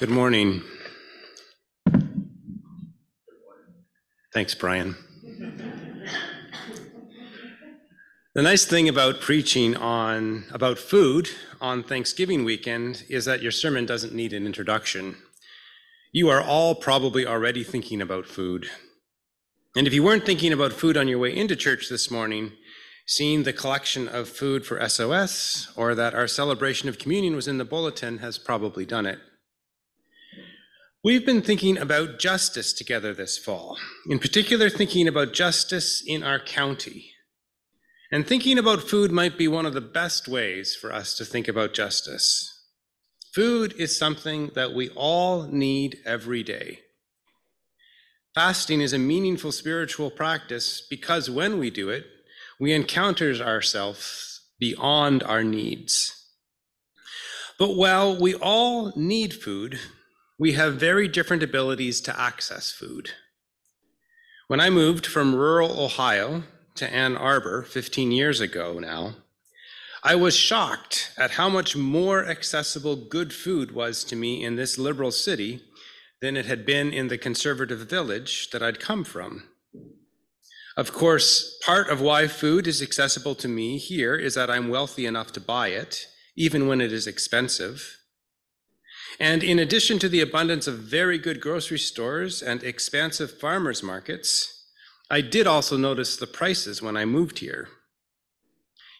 Good morning. Thanks, Brian. The nice thing about preaching on about food on Thanksgiving weekend is that your sermon doesn't need an introduction. You are all probably already thinking about food. And if you weren't thinking about food on your way into church this morning, seeing the collection of food for SOS or that our celebration of communion was in the bulletin has probably done it. We've been thinking about justice together this fall, in particular, thinking about justice in our county. And thinking about food might be one of the best ways for us to think about justice. Food is something that we all need every day. Fasting is a meaningful spiritual practice because when we do it, we encounter ourselves beyond our needs. But while we all need food, we have very different abilities to access food. When I moved from rural Ohio to Ann Arbor 15 years ago now, I was shocked at how much more accessible good food was to me in this liberal city than it had been in the conservative village that I'd come from. Of course, part of why food is accessible to me here is that I'm wealthy enough to buy it, even when it is expensive. And in addition to the abundance of very good grocery stores and expansive farmers markets, I did also notice the prices when I moved here.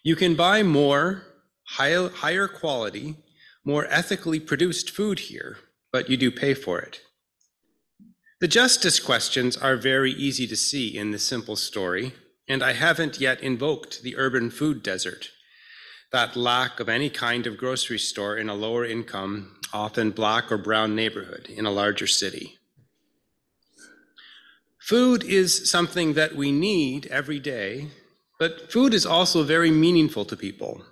You can buy more, high, higher quality, more ethically produced food here, but you do pay for it. The justice questions are very easy to see in this simple story, and I haven't yet invoked the urban food desert, that lack of any kind of grocery store in a lower income often black or brown neighborhood in a larger city. Food is something that we need every day, but food is also very meaningful to people.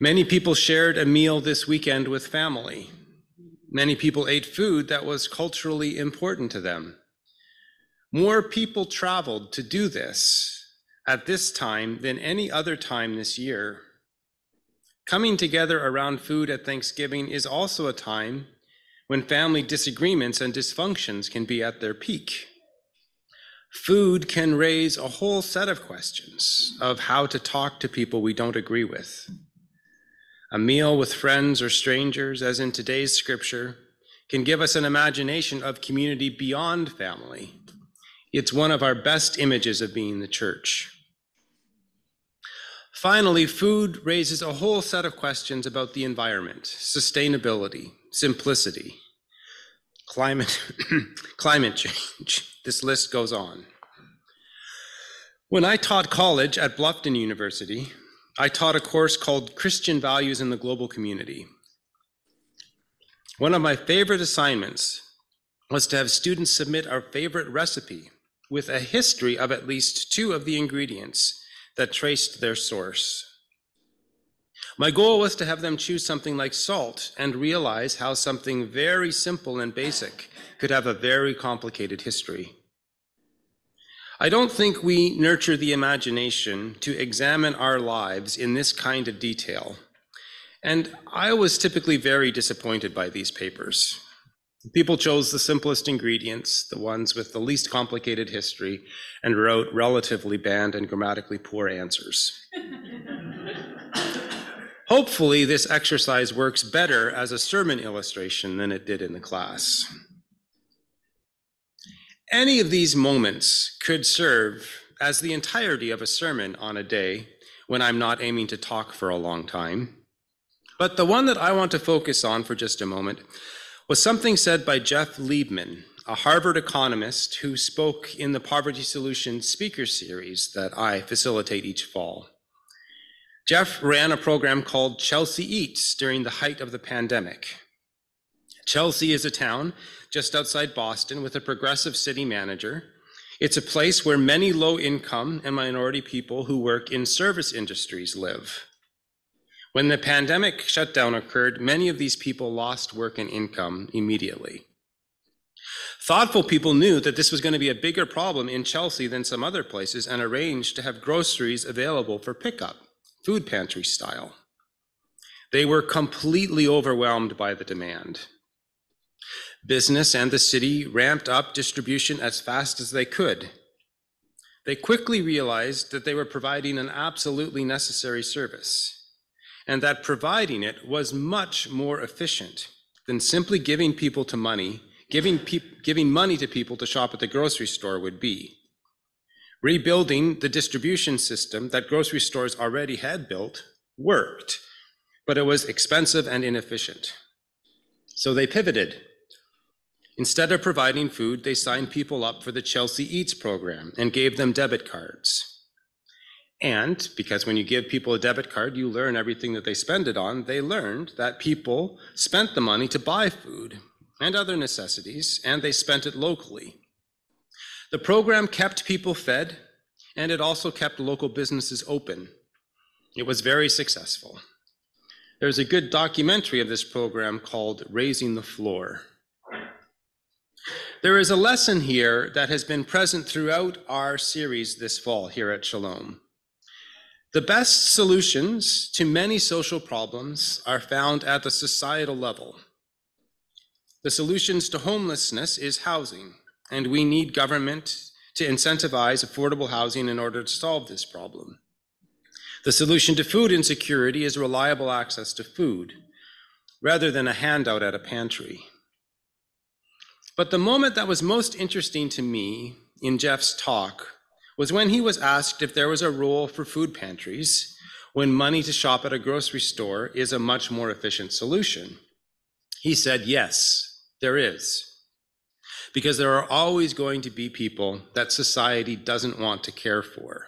Many people shared a meal this weekend with family. Many people ate food that was culturally important to them. More people traveled to do this at this time than any other time this year. Coming together around food at Thanksgiving is also a time when family disagreements and dysfunctions can be at their peak. Food can raise a whole set of questions of how to talk to people we don't agree with. A meal with friends or strangers, as in today's scripture, can give us an imagination of community beyond family. It's one of our best images of being the church. Finally, food raises a whole set of questions about the environment, sustainability, simplicity, climate, climate change. This list goes on. When I taught college at Bluffton University, I taught a course called Christian Values in the Global Community. One of my favorite assignments was to have students submit our favorite recipe with a history of at least two of the ingredients that traced their source. My goal was to have them choose something like salt and realize how something very simple and basic could have a very complicated history. I don't think we nurture the imagination to examine our lives in this kind of detail. And I was typically very disappointed by these papers. People chose the simplest ingredients, the ones with the least complicated history, and wrote relatively banned and grammatically poor answers. Hopefully, this exercise works better as a sermon illustration than it did in the class. Any of these moments could serve as the entirety of a sermon on a day when I'm not aiming to talk for a long time. But the one that I want to focus on for just a moment was something said by Jeff Liebman, a Harvard economist who spoke in the Poverty Solutions speaker series that I facilitate each fall. Jeff ran a program called Chelsea Eats during the height of the pandemic. Chelsea is a town just outside Boston with a progressive city manager. It's a place where many low income and minority people who work in service industries live. When the pandemic shutdown occurred, many of these people lost work and income immediately. Thoughtful people knew that this was going to be a bigger problem in Chelsea than some other places and arranged to have groceries available for pickup, food pantry style. They were completely overwhelmed by the demand. Business and the city ramped up distribution as fast as they could. They quickly realized that they were providing an absolutely necessary service and that providing it was much more efficient than simply giving people to money, giving, peop- giving money to people to shop at the grocery store would be. Rebuilding the distribution system that grocery stores already had built worked, but it was expensive and inefficient. So they pivoted. Instead of providing food, they signed people up for the Chelsea Eats program and gave them debit cards. And because when you give people a debit card, you learn everything that they spend it on, they learned that people spent the money to buy food and other necessities, and they spent it locally. The program kept people fed, and it also kept local businesses open. It was very successful. There's a good documentary of this program called Raising the Floor. There is a lesson here that has been present throughout our series this fall here at Shalom. The best solutions to many social problems are found at the societal level. The solutions to homelessness is housing, and we need government to incentivize affordable housing in order to solve this problem. The solution to food insecurity is reliable access to food, rather than a handout at a pantry. But the moment that was most interesting to me in Jeff's talk was when he was asked if there was a role for food pantries when money to shop at a grocery store is a much more efficient solution. He said, yes, there is. Because there are always going to be people that society doesn't want to care for.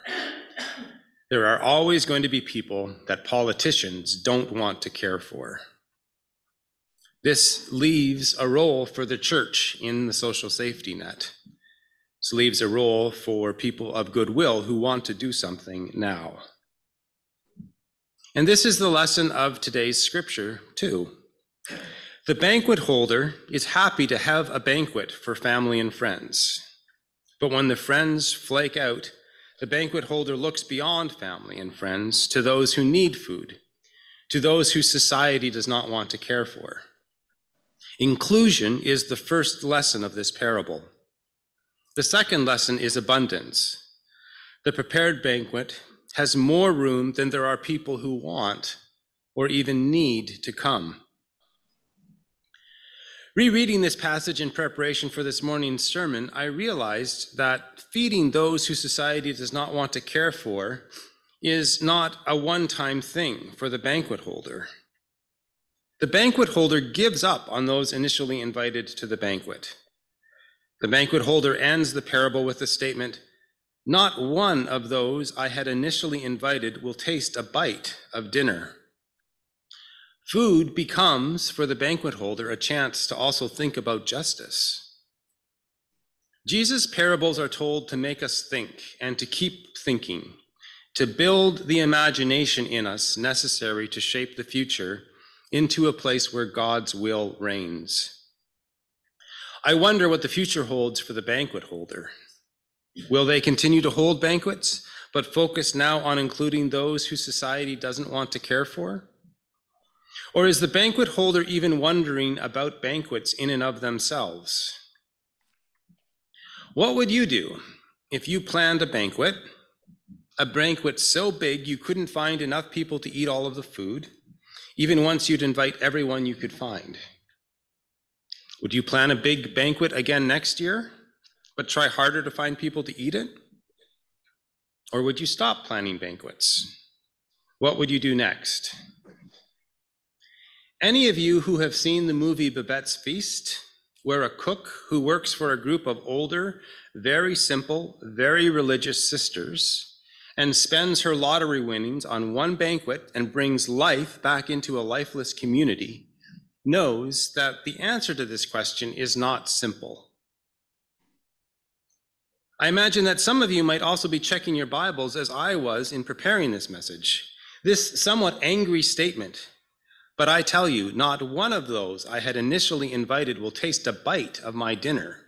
There are always going to be people that politicians don't want to care for. This leaves a role for the church in the social safety net. This leaves a role for people of goodwill who want to do something now. And this is the lesson of today's scripture, too. The banquet holder is happy to have a banquet for family and friends. But when the friends flake out, the banquet holder looks beyond family and friends to those who need food, to those whose society does not want to care for. Inclusion is the first lesson of this parable. The second lesson is abundance. The prepared banquet has more room than there are people who want or even need to come. Rereading this passage in preparation for this morning's sermon, I realized that feeding those who society does not want to care for is not a one time thing for the banquet holder. The banquet holder gives up on those initially invited to the banquet. The banquet holder ends the parable with the statement Not one of those I had initially invited will taste a bite of dinner. Food becomes, for the banquet holder, a chance to also think about justice. Jesus' parables are told to make us think and to keep thinking, to build the imagination in us necessary to shape the future into a place where God's will reigns. I wonder what the future holds for the banquet holder. Will they continue to hold banquets, but focus now on including those whose society doesn't want to care for? Or is the banquet holder even wondering about banquets in and of themselves? What would you do if you planned a banquet, a banquet so big you couldn't find enough people to eat all of the food, even once you'd invite everyone you could find? Would you plan a big banquet again next year, but try harder to find people to eat it? Or would you stop planning banquets? What would you do next? Any of you who have seen the movie Babette's Feast, where a cook who works for a group of older, very simple, very religious sisters and spends her lottery winnings on one banquet and brings life back into a lifeless community knows that the answer to this question is not simple. I imagine that some of you might also be checking your Bibles as I was in preparing this message. This somewhat angry statement, but I tell you, not one of those I had initially invited will taste a bite of my dinner,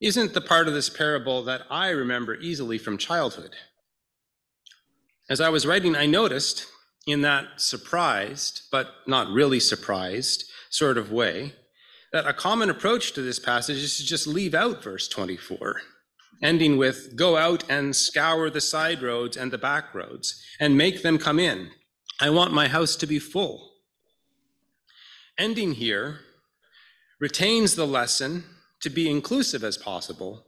isn't the part of this parable that I remember easily from childhood. As I was writing, I noticed in that surprised, but not really surprised, sort of way, that a common approach to this passage is to just leave out verse 24, ending with, Go out and scour the side roads and the back roads, and make them come in. I want my house to be full. Ending here retains the lesson to be inclusive as possible,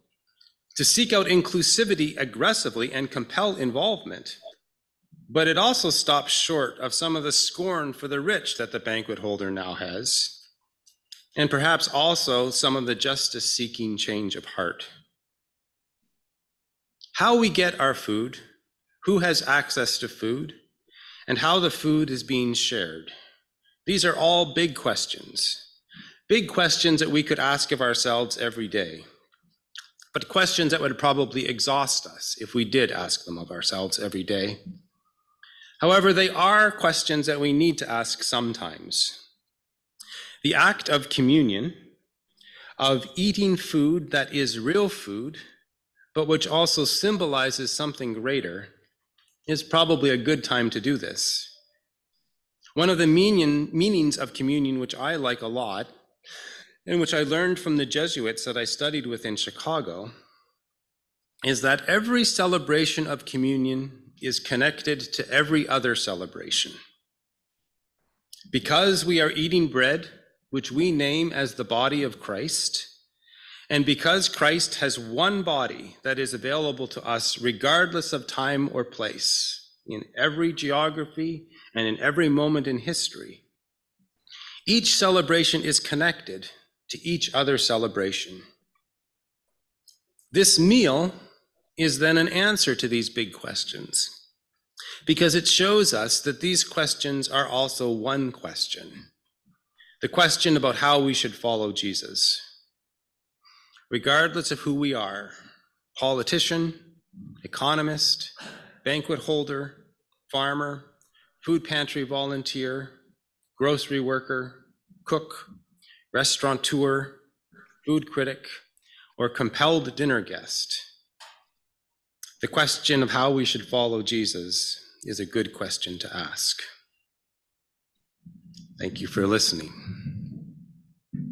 to seek out inclusivity aggressively and compel involvement. But it also stops short of some of the scorn for the rich that the banquet holder now has, and perhaps also some of the justice seeking change of heart. How we get our food, who has access to food, and how the food is being shared. These are all big questions. Big questions that we could ask of ourselves every day, but questions that would probably exhaust us if we did ask them of ourselves every day. However, they are questions that we need to ask sometimes. The act of communion, of eating food that is real food, but which also symbolizes something greater, is probably a good time to do this. One of the meaning, meanings of communion, which I like a lot, and which I learned from the Jesuits that I studied with in Chicago, is that every celebration of communion is connected to every other celebration. Because we are eating bread, which we name as the body of Christ, and because Christ has one body that is available to us regardless of time or place, in every geography and in every moment in history, each celebration is connected to each other celebration. This meal is then an answer to these big questions because it shows us that these questions are also one question the question about how we should follow Jesus. Regardless of who we are politician, economist, banquet holder, farmer, food pantry volunteer, grocery worker, cook, restaurateur, food critic, or compelled dinner guest. The question of how we should follow Jesus is a good question to ask. Thank you for listening.